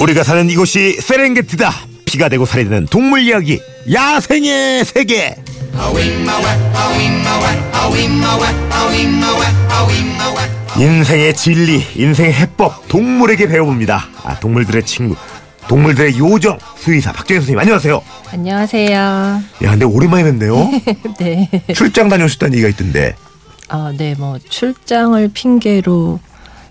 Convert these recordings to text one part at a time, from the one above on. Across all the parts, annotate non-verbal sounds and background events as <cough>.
우리가 사는 이곳이 세렝게티다. 피가 되고 살이 되는 동물 이야기. 야생의 세계. 인생의 진리, 인생의 해법, 동물에게 배워봅니다. 아, 동물들의 친구, 동물들의 요정, 수의사 박정희 선생님 안녕하세요. 안녕하세요. 야, 근데 오랜만에 뵙네요. <laughs> 네. 출장 다녀오셨다는 얘기가 있던데. 아, 네, 뭐 출장을 핑계로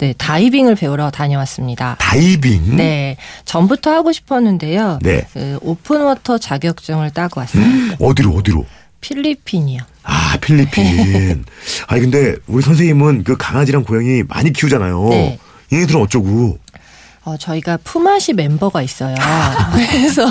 네 다이빙을 배우러 다녀왔습니다. 다이빙? 네, 전부터 하고 싶었는데요. 네. 그 open water 자격증을 따고 왔습니다. 어디로 어디로? 필리핀이요. 아 필리핀. <laughs> 아니 근데 우리 선생님은 그 강아지랑 고양이 많이 키우잖아요. 네. 얘네들은 어쩌고? 어, 저희가 품앗이 멤버가 있어요. <laughs> 그래서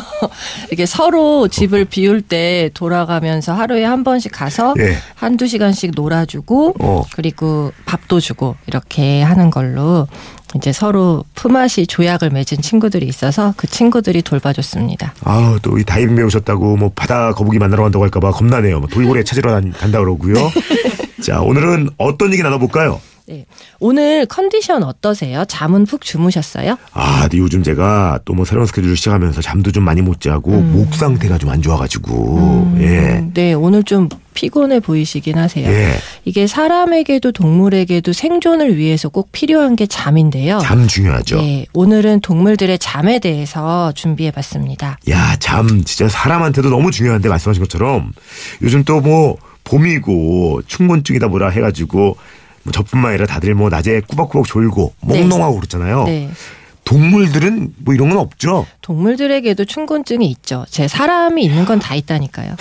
이렇게 서로 집을 비울 때 돌아가면서 하루에 한 번씩 가서 예. 한두 시간씩 놀아주고 어. 그리고 밥도 주고 이렇게 하는 걸로 이제 서로 품앗이 조약을 맺은 친구들이 있어서 그 친구들이 돌봐줬습니다. 아우 또 이 다이빙 배우셨다고 뭐 바다 거북이 만나러 간다고 할까봐 겁나네요. 뭐 돌고래 찾으러 간- 간다 그러고요. <laughs> 자 오늘은 어떤 얘기 나눠볼까요? 네. 오늘 컨디션 어떠세요? 잠은 푹 주무셨어요? 아, 근데 요즘 제가 또 뭐 새로운 스케줄을 시작하면서 잠도 좀 많이 못 자고 목 상태가 좀 안 좋아가지고 예. 네, 오늘 좀 피곤해 보이시긴 하세요. 예. 이게 사람에게도 동물에게도 생존을 위해서 꼭 필요한 게 잠인데요. 잠 중요하죠. 네, 오늘은 동물들의 잠에 대해서 준비해 봤습니다. 야, 잠 진짜 사람한테도 너무 중요한데 말씀하신 것처럼 요즘 또뭐 봄이고 충곤증이다 뭐라 해가지고 뭐 저뿐만 아니라 다들 뭐 낮에 꾸벅꾸벅 졸고 네. 몽롱하고 그렇잖아요. 네. 동물들은 뭐 이런 건 없죠. 동물들에게도 충곤증이 있죠. 제 사람이 있는 건 다 있다니까요.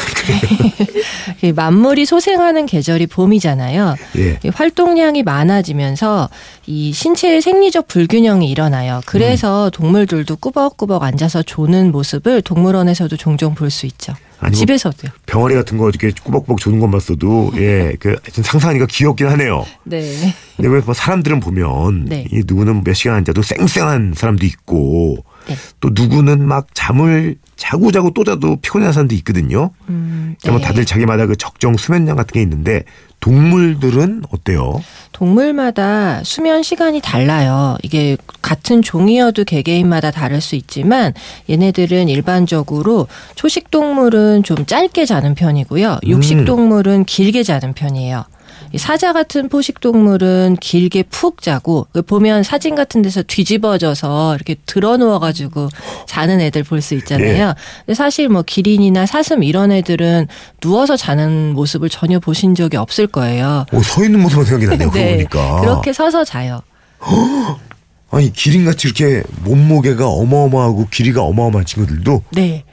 <laughs> 이 만물이 소생하는 계절이 봄이잖아요. 예. 이 활동량이 많아지면서 이 신체의 생리적 불균형이 일어나요. 그래서 음. 동물들도 꾸벅꾸벅 앉아서 조는 모습을 동물원에서도 종종 볼 수 있죠. 아니, 뭐 집에서도요. 병아리 같은 거 이렇게 꾸벅꾸벅 조는 것만 써도 예, 그 상상하니까 귀엽긴 하네요. 네. 근데 왜 뭐 사람들은 보면 네. 이 누구는 몇 시간 앉아도 쌩쌩한 사람도 있고 네. 또 누구는 막 잠을 자고 자고 또 자도 피곤한 사람도 있거든요. 음, 뭐 네. 다들 자기마다 그 적정 수면량 같은 게 있는데 동물들은 어때요? 동물마다 수면 시간이 달라요. 이게 같은 종이어도 개개인마다 다를 수 있지만 얘네들은 일반적으로 초식 동물은 좀 짧게 자는 편이고요. 육식 음. 동물은 길게 자는 편이에요. 이 사자 같은 포식 동물은 길게 푹 자고 그 보면 사진 같은 데서 뒤집어져서 이렇게 들어 누워 가지고 자는 애들 볼 수 있잖아요. 근데 사실 뭐 기린이나 사슴 이런 애들은 누워서 자는 모습을 전혀 보신 적이 없을 거예요. 오, 서 있는 모습만 생각이 <laughs> 나네요. 그러고 보니까. 그렇게 서서 자요. <gasps> 아니 기린같이 이렇게 몸무게가 어마어마하고 길이가 어마어마한 친구들도 네.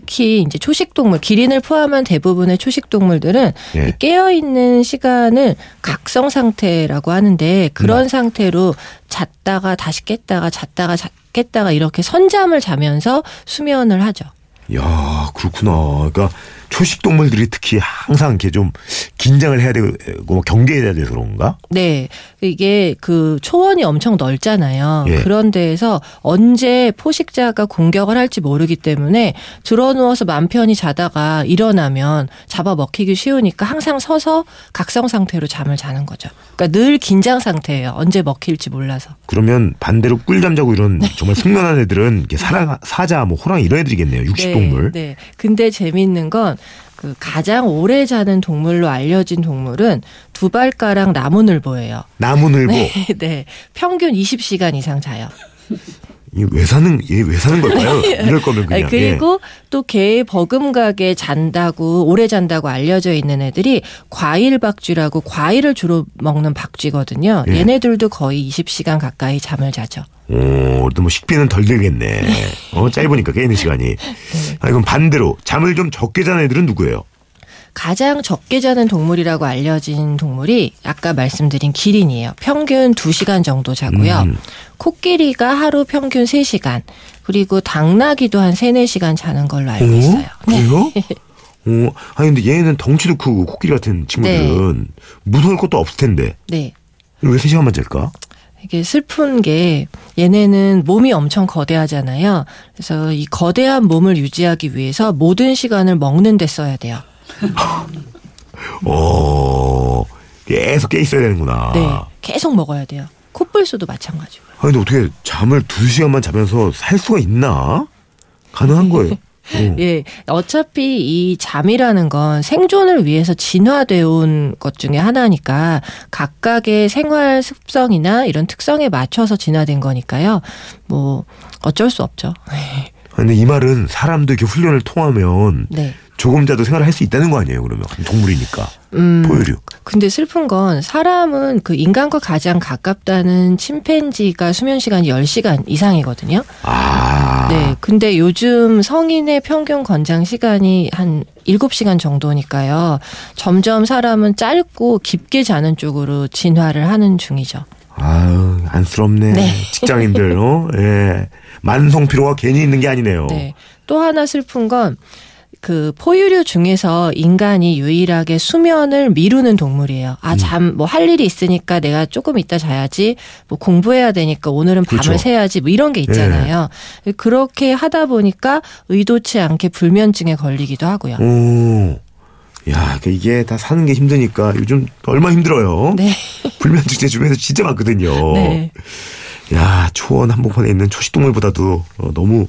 특히 이제 초식 동물, 기린을 포함한 대부분의 초식 동물들은 예. 깨어 있는 시간을 각성 상태라고 하는데 그런 음. 상태로 잤다가 다시 깼다가 잤다가 자- 깼다가 이렇게 선잠을 자면서 수면을 하죠. 야 그렇구나. 그러니까 초식 동물들이 특히 항상 이렇게 좀 긴장을 해야 되고 뭐 경계해야 돼서 그런가? 네. 이게 그 초원이 엄청 넓잖아요. 예. 그런 데에서 언제 포식자가 공격을 할지 모르기 때문에 들어 누워서 맘 편히 자다가 일어나면 잡아 먹히기 쉬우니까 항상 서서 각성 상태로 잠을 자는 거죠. 그러니까 늘 긴장 상태예요. 언제 먹힐지 몰라서. 그러면 반대로 꿀잠 자고 이런 <laughs> 정말 숙면한 애들은 사자, 뭐 호랑 이런 애들이겠네요. 육식동물. 네, 네. 근데 재밌는 건 그 가장 오래 자는 동물로 알려진 동물은 두 발가락 나무늘보예요. 나무늘보. <laughs> 네, 네. 평균 20시간 이상 자요. 이왜 사는 얘 왜 사는 걸까요? <laughs> 이럴 거면 그냥. 그리고 또개 버금가게 잔다고 오래 잔다고 알려져 있는 애들이 과일 박쥐라고 과일을 주로 먹는 박쥐거든요. 예. 얘네들도 거의 20시간 가까이 잠을 자죠. 예. 오, 또 뭐 식비는 덜 들겠네. 어, 짧으니까 깨있는 시간이. <laughs> 네. 아, 그럼 반대로 잠을 좀 적게 자는 애들은 누구예요? 가장 적게 자는 동물이라고 알려진 동물이 아까 말씀드린 기린이에요. 평균 2시간 정도 자고요. 음. 코끼리가 하루 평균 3시간, 그리고 당나귀도 한 3, 4시간 자는 걸로 알고 있어요. 그래요? <laughs> 어, 아니 근데 얘는 덩치도 크고 코끼리 같은 친구들은 무서울 것도 없을 텐데 네. 왜 3시간만 잘까? 이게 슬픈 게 얘네는 몸이 엄청 거대하잖아요. 그래서 이 거대한 몸을 유지하기 위해서 모든 시간을 먹는 데 써야 돼요. 어, 계속 깨 있어야 되는구나. 네. 계속 먹어야 돼요. 코뿔소도 마찬가지고요. 아, 근데 어떻게 잠을 두 시간만 자면서 살 수가 있나? 가능한 거예요. 어. <laughs> 예, 어차피 이 잠이라는 건 생존을 위해서 진화되어 온것 중에 하나니까 각각의 생활 습성이나 이런 특성에 맞춰서 진화된 거니까요. 뭐 어쩔 수 없죠. <laughs> 근데 이 말은 사람도 이렇게 훈련을 통하면 네. 조금 자도 생활을 할 수 있다는 거 아니에요, 그러면. 동물이니까. 음. 포유류. 근데 슬픈 건 사람은 그 인간과 가장 가깝다는 침팬지가 수면 시간이 10시간 이상이거든요. 아. 네. 근데 요즘 성인의 평균 권장 시간이 한 7시간 정도니까요. 점점 사람은 짧고 깊게 자는 쪽으로 진화를 하는 중이죠. 아유, 안쓰럽네. 네. 직장인들, 어? 예. 만성 피로가 괜히 있는 게 아니네요. 네. 또 하나 슬픈 건 그 포유류 중에서 인간이 유일하게 수면을 미루는 동물이에요. 음. 아, 잠, 뭐 할 일이 있으니까 내가 조금 이따 자야지, 뭐 공부해야 되니까 오늘은 밤을 그렇죠. 새야지, 뭐 이런 게 있잖아요. 그렇게 하다 보니까 의도치 않게 불면증에 걸리기도 하고요. 오. 야, 그 이게 다 사는 게 힘드니까 요즘 얼마 힘들어요. 네. 불면증 제 주변에서 진짜 많거든요. 네. 야, 초원 한복판에 있는 초식동물보다도 어, 너무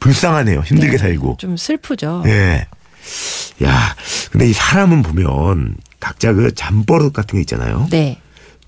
불쌍하네요. 힘들게 네. 살고. 좀 슬프죠. 예. 야, 근데 이 사람은 보면 각자 그 잠버릇 같은 게 있잖아요. 네.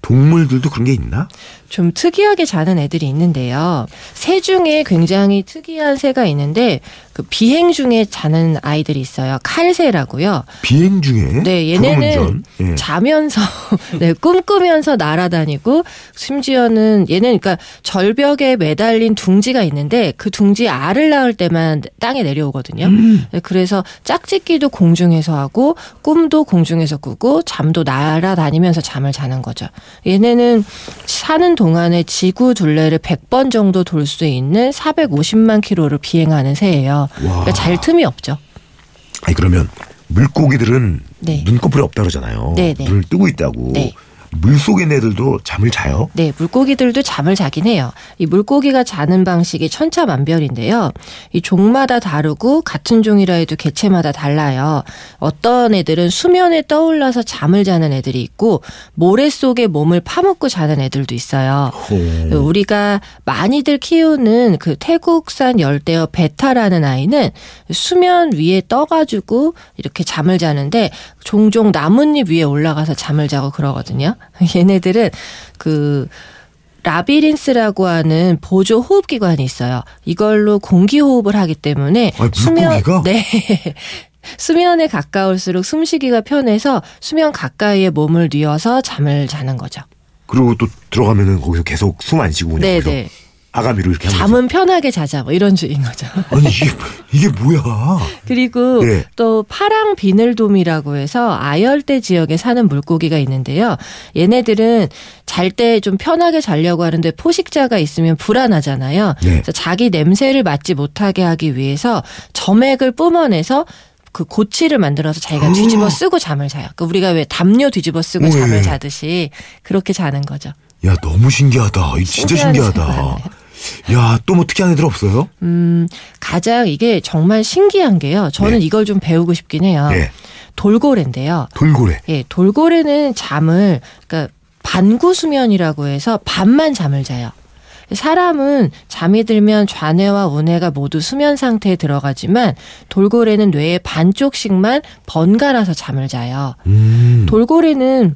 동물들도 그런 게 있나? 좀 특이하게 자는 애들이 있는데요. 새 중에 굉장히 특이한 새가 있는데 그 비행 중에 자는 아이들이 있어요. 칼새라고요. 비행 중에 네. 얘네는 예. 자면서 <laughs> 네, 꿈꾸면서 날아다니고 심지어는 얘는 그러니까 절벽에 매달린 둥지가 있는데 그 둥지 알을 낳을 때만 땅에 내려오거든요. 음. 네, 그래서 짝짓기도 공중에서 하고 꿈도 공중에서 꾸고 잠도 날아다니면서 잠을 자는 거죠. 얘네는 사는 동안에 지구 둘레를 100번 정도 돌 수 있는 450만 킬로를 비행하는 새예요. 그러니까 잘 틈이 없죠. 아니 그러면 물고기들은 네. 눈꺼풀이 없다 그러잖아요. 네, 네. 눈을 뜨고 있다고. 네. 물 속의 애들도 잠을 자요? 네, 물고기들도 잠을 자긴 해요. 이 물고기가 자는 방식이 천차만별인데요. 이 종마다 다르고 같은 종이라 해도 개체마다 달라요. 어떤 애들은 수면에 떠올라서 잠을 자는 애들이 있고 모래 속에 몸을 파묻고 자는 애들도 있어요. 호. 우리가 많이들 키우는 그 태국산 열대어 베타라는 아이는 수면 위에 떠가지고 이렇게 잠을 자는데 종종 나뭇잎 위에 올라가서 잠을 자고 그러거든요. <laughs> 얘네들은 그 라비린스라고 하는 보조 호흡 기관이 있어요. 이걸로 공기 호흡을 하기 때문에 아니, 물고기가? 네. <laughs> 수면에 가까울수록 숨쉬기가 편해서 수면 가까이에 몸을 뉘어서 잠을 자는 거죠. 그리고 또 들어가면은 거기서 계속 숨 안 쉬고 그냥 네, 거기서 네. 아가미로 이렇게 잠은 편하게 자자 뭐 이런 주인 거죠. <laughs> 아니 이게 이게 뭐야? 그리고 예. 또 파랑 비늘돔이라고 해서 아열대 지역에 사는 물고기가 있는데요. 얘네들은 잘 때 좀 편하게 자려고 하는데 포식자가 있으면 불안하잖아요. 네. 그래서 자기 냄새를 맡지 못하게 하기 위해서 점액을 뿜어내서 그 고치를 만들어서 자기가 아. 뒤집어 쓰고 잠을 자요. 그러니까 우리가 왜 담요 뒤집어 쓰고 오, 잠을 예. 자듯이 그렇게 자는 거죠. 야 너무 신기하다. 진짜 신기하다. 야 또 뭐 특이한 애들 없어요? 음, 가장 이게 정말 신기한 게요. 저는 네. 이걸 좀 배우고 싶긴 해요. 예. 돌고래인데요. 돌고래. 예, 돌고래는 잠을 그러니까 반구 수면이라고 해서 반만 잠을 자요. 사람은 잠이 들면 좌뇌와 우뇌가 모두 수면 상태에 들어가지만 돌고래는 뇌의 반쪽씩만 번갈아서 잠을 자요. 음. 돌고래는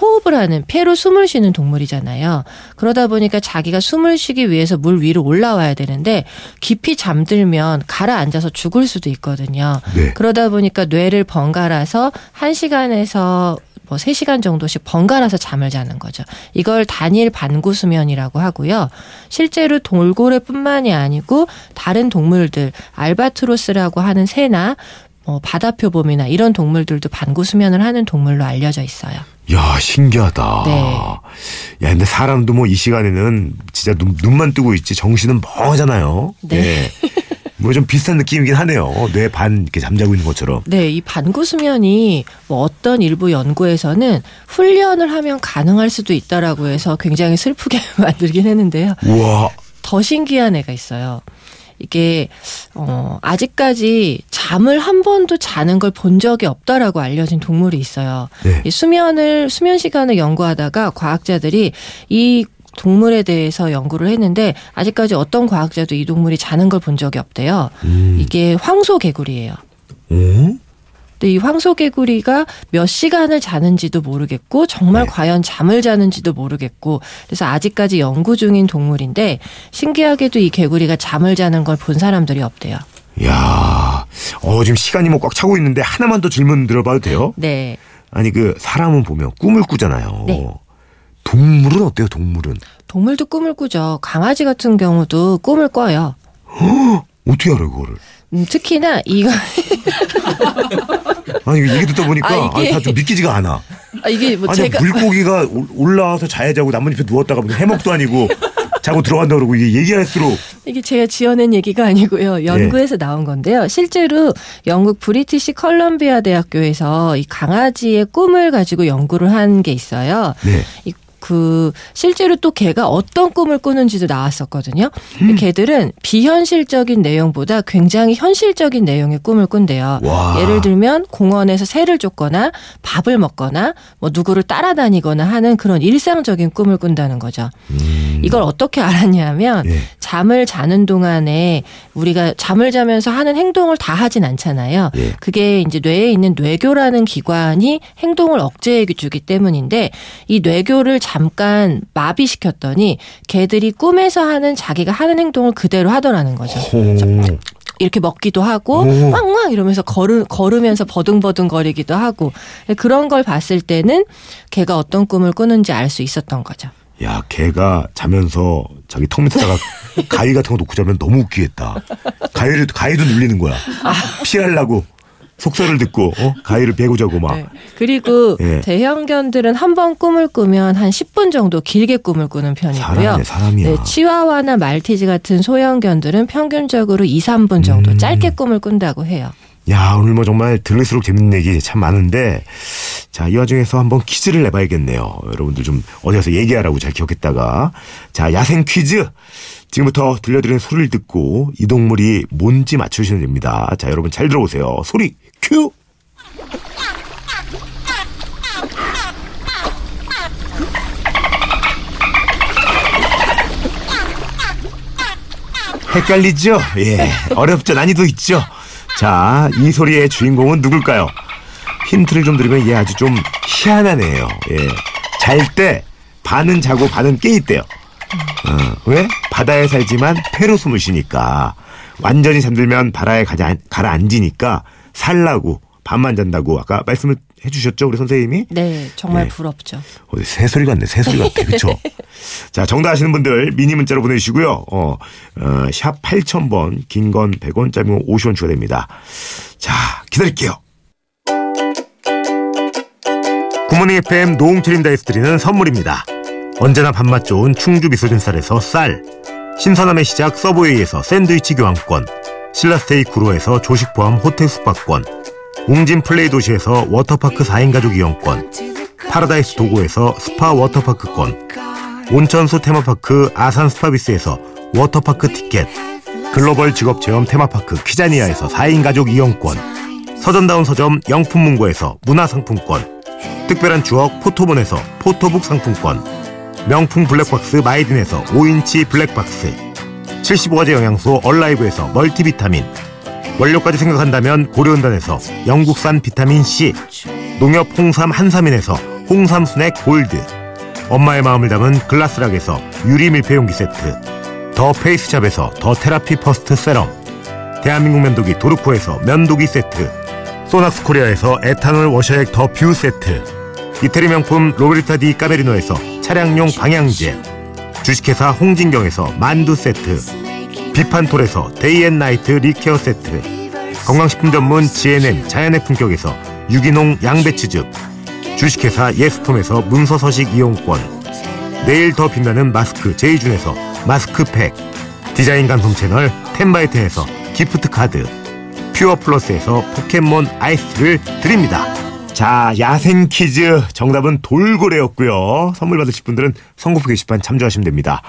호흡을 하는 폐로 숨을 쉬는 동물이잖아요. 그러다 보니까 자기가 숨을 쉬기 위해서 물 위로 올라와야 되는데 깊이 잠들면 가라앉아서 죽을 수도 있거든요. 네. 그러다 보니까 뇌를 번갈아서 1시간에서 뭐 3시간 정도씩 번갈아서 잠을 자는 거죠. 이걸 단일 반구 수면이라고 하고요. 실제로 돌고래뿐만이 아니고 다른 동물들 알바트로스라고 하는 새나 뭐 바다표범이나 이런 동물들도 반구 수면을 하는 동물로 알려져 있어요. 야 신기하다. 네. 야 근데 사람도 뭐 이 시간에는 진짜 눈, 눈만 뜨고 있지 정신은 멍하잖아요. 네. 뭐좀 비슷한 느낌이긴 하네요. 뇌 반 이렇게 잠자고 있는 것처럼. 네, 이 반구 수면이 뭐 어떤 일부 연구에서는 훈련을 하면 가능할 수도 있다라고 해서 굉장히 슬프게 <laughs> 만들긴 했는데요. 우와. 더 신기한 애가 있어요. 이게 어 아직까지 잠을 한 번도 자는 걸 본 적이 없다라고 알려진 동물이 있어요. 네. 이 수면을 수면 시간을 연구하다가 과학자들이 이 동물에 대해서 연구를 했는데 아직까지 어떤 과학자도 이 동물이 자는 걸 본 적이 없대요. 음. 이게 황소 개구리예요. 오? 근데 이 황소개구리가 몇 시간을 자는지도 모르겠고 정말 네. 과연 잠을 자는지도 모르겠고 그래서 아직까지 연구 중인 동물인데 신기하게도 이 개구리가 잠을 자는 걸 본 사람들이 없대요. 야, 어 지금 시간이 뭐 꽉 차고 있는데 하나만 더 질문 들어봐도 돼요? 네. 아니 그 사람은 보면 꿈을 꾸잖아요. 네. 동물은 어때요? 동물은 동물도 꿈을 꾸죠. 강아지 같은 경우도 꿈을 꿔요. <gasps> 어떻게 알아요 그거를? 음, 특히나 이거 <laughs> 아니 얘기 듣다 보니까 아, 이게- 다좀 믿기지가 않아. 아, 이게 뭐 아니 제가 물고기가 올- 올라와서 자야 자고 나뭇잎에 누웠다가 해먹도 아니고 자고 들어간다 그러고 이게 얘기할수록 이게 제가 지어낸 얘기가 아니고요. 연구에서 나온 건데요. 실제로 영국 브리티시 컬럼비아 대학교에서 이 강아지의 꿈을 가지고 연구를 한 게 있어요. 네. 이 그 실제로 또 개가 어떤 꿈을 꾸는지도 나왔었거든요. 음. 개들은 비현실적인 내용보다 굉장히 현실적인 내용의 꿈을 꾼대요. 와. 예를 들면 공원에서 새를 쫓거나 밥을 먹거나 뭐 누구를 따라다니거나 하는 그런 일상적인 꿈을 꾼다는 거죠. 음. 이걸 어떻게 알았냐면 예. 잠을 자는 동안에 우리가 잠을 자면서 하는 행동을 다 하진 않잖아요. 예. 그게 이제 뇌에 있는 뇌교라는 기관이 행동을 억제해 주기 때문인데 이 뇌교를 잠깐 마비시켰더니 개들이 꿈에서 하는 자기가 하는 행동을 그대로 하더라는 거죠. 오. 이렇게 먹기도 하고 오. 왕왕 이러면서 걸으, 걸으면서 버둥버둥 거리기도 하고 그런 걸 봤을 때는 개가 어떤 꿈을 꾸는지 알 수 있었던 거죠. 야, 걔가 자면서 자기 턱 밑에다가 <laughs> 가위 같은 거 놓고 자면 너무 웃기겠다. 가위를 가위도 눌리는 거야. 피하려고 속설을 듣고 어? 가위를 베고 자고 막. 네. 그리고 예. 대형견들은 한 번 꿈을 꾸면 한 10분 정도 길게 꿈을 꾸는 편이고요. 사람이네, 사람이야. 네, 치와와나 말티즈 같은 소형견들은 평균적으로 2, 3분 정도 음. 짧게 꿈을 꾼다고 해요. 야, 오늘 뭐 정말 들을수록 재밌는 얘기 참 많은데 자, 이 와중에서 한번 퀴즈를 내봐야겠네요. 여러분들 좀 어디 가서 얘기하라고 잘 기억했다가 자, 야생 퀴즈. 지금부터 들려드리는 소리를 듣고 이 동물이 뭔지 맞추시면 됩니다. 자, 여러분 잘 들어보세요. 소리 큐! 헷갈리죠? 예. 어렵죠. 난이도 있죠? 자, 이 소리의 주인공은 누굴까요? 힌트를 좀 드리면 얘 아주 좀 희한한 애예요. 예. 잘 때 반은 자고 반은 깨 있대요. 어, 왜? 바다에 살지만 폐로 숨을 쉬니까 완전히 잠들면 바다에 가자, 가라앉으니까 살라고 반만 잔다고 아까 말씀을 해주셨죠 우리 선생님이? 네, 정말 네. 부럽죠. 어, 새소리 같네, 새소리 같아. 그쵸? <laughs> 자, 정답 아시는 분들 미니 문자로 보내주시고요. 어, 어, 샵 8000번, 긴 건 100원, 짧은 건 50원 추가됩니다. 자, 기다릴게요. 굿모닝 FM 노홍철입니다에서 드리는 선물입니다. 언제나 밥맛 좋은 충주 미소진 쌀에서 쌀, 신선함의 시작 서브웨이에서 샌드위치 교환권, 신라스테이 구로에서 조식 포함 호텔 숙박권, 웅진 플레이 도시에서 워터파크 4인 가족 이용권, 파라다이스 도고에서 스파 워터파크권, 온천수 테마파크 아산 스파비스에서 워터파크 티켓, 글로벌 직업체험 테마파크 키자니아에서 4인 가족 이용권, 서점다운 서점 영풍문고에서 문화상품권, 특별한 추억 포토몬에서 포토북 상품권, 명품 블랙박스 마이딘에서 5인치 블랙박스, 75가지 영양소 얼라이브에서 멀티비타민, 원료까지 생각한다면 고려은단에서 영국산 비타민C, 농협 홍삼 한삼인에서 홍삼 스낵 골드, 엄마의 마음을 담은 글라스락에서 유리 밀폐용기 세트, 더 페이스샵에서 더 테라피 퍼스트 세럼, 대한민국 면도기 도르코에서 면도기 세트, 소낙스 코리아에서 에탄올 워셔액 더 뷰 세트, 이태리 명품 로베르타 디 까메리노에서 차량용 방향제, 주식회사 홍진경에서 만두 세트, 비판톨에서 데이앤나이트 리케어 세트, 건강식품 전문 GNM 자연의 품격에서 유기농 양배추즙, 주식회사 예스폼에서 문서 서식 이용권, 내일 더 빛나는 마스크 제이준에서 마스크팩, 디자인 감성 채널 텐바이텐에서 기프트 카드, 퓨어 플러스에서 포켓몬 아이스를 드립니다. 자, 야생 퀴즈 정답은 돌고래였고요. 선물 받으실 분들은 선곡표 게시판 참조하시면 됩니다.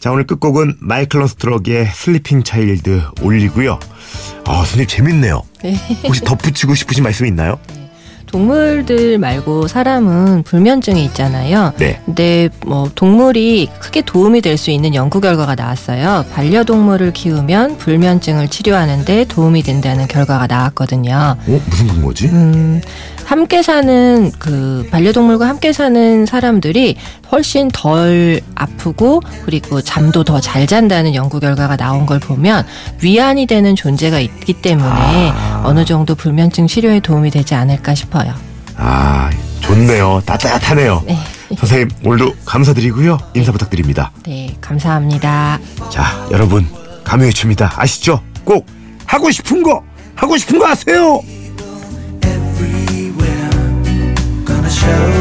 자, 오늘 끝곡은 Michael Learns to Rock의 Sleeping Child 올리고요. 아, 선생님 재밌네요. 네. 혹시 덧붙이고 싶으신 말씀 있나요? 동물들 말고 사람은 불면증이 있잖아요. 네. 근데 뭐 동물이 크게 도움이 될 수 있는 연구 결과가 나왔어요. 반려동물을 키우면 불면증을 치료하는데 도움이 된다는 결과가 나왔거든요. 어 무슨 근거지? 음, 함께 사는 그 반려동물과 함께 사는 사람들이 훨씬 덜 아프고 그리고 잠도 더 잘 잔다는 연구 결과가 나온 걸 보면 위안이 되는 존재가 있기 때문에 아. 어느 정도 불면증 치료에 도움이 되지 않을까 싶어요. 아 좋네요. 따뜻하네요. 네. 선생님 오늘도 감사드리고요. 인사 부탁드립니다. 네, 감사합니다. 자 여러분 감회의 춤이다 아시죠? 꼭 하고 싶은 거 하고 싶은 거 하세요. Show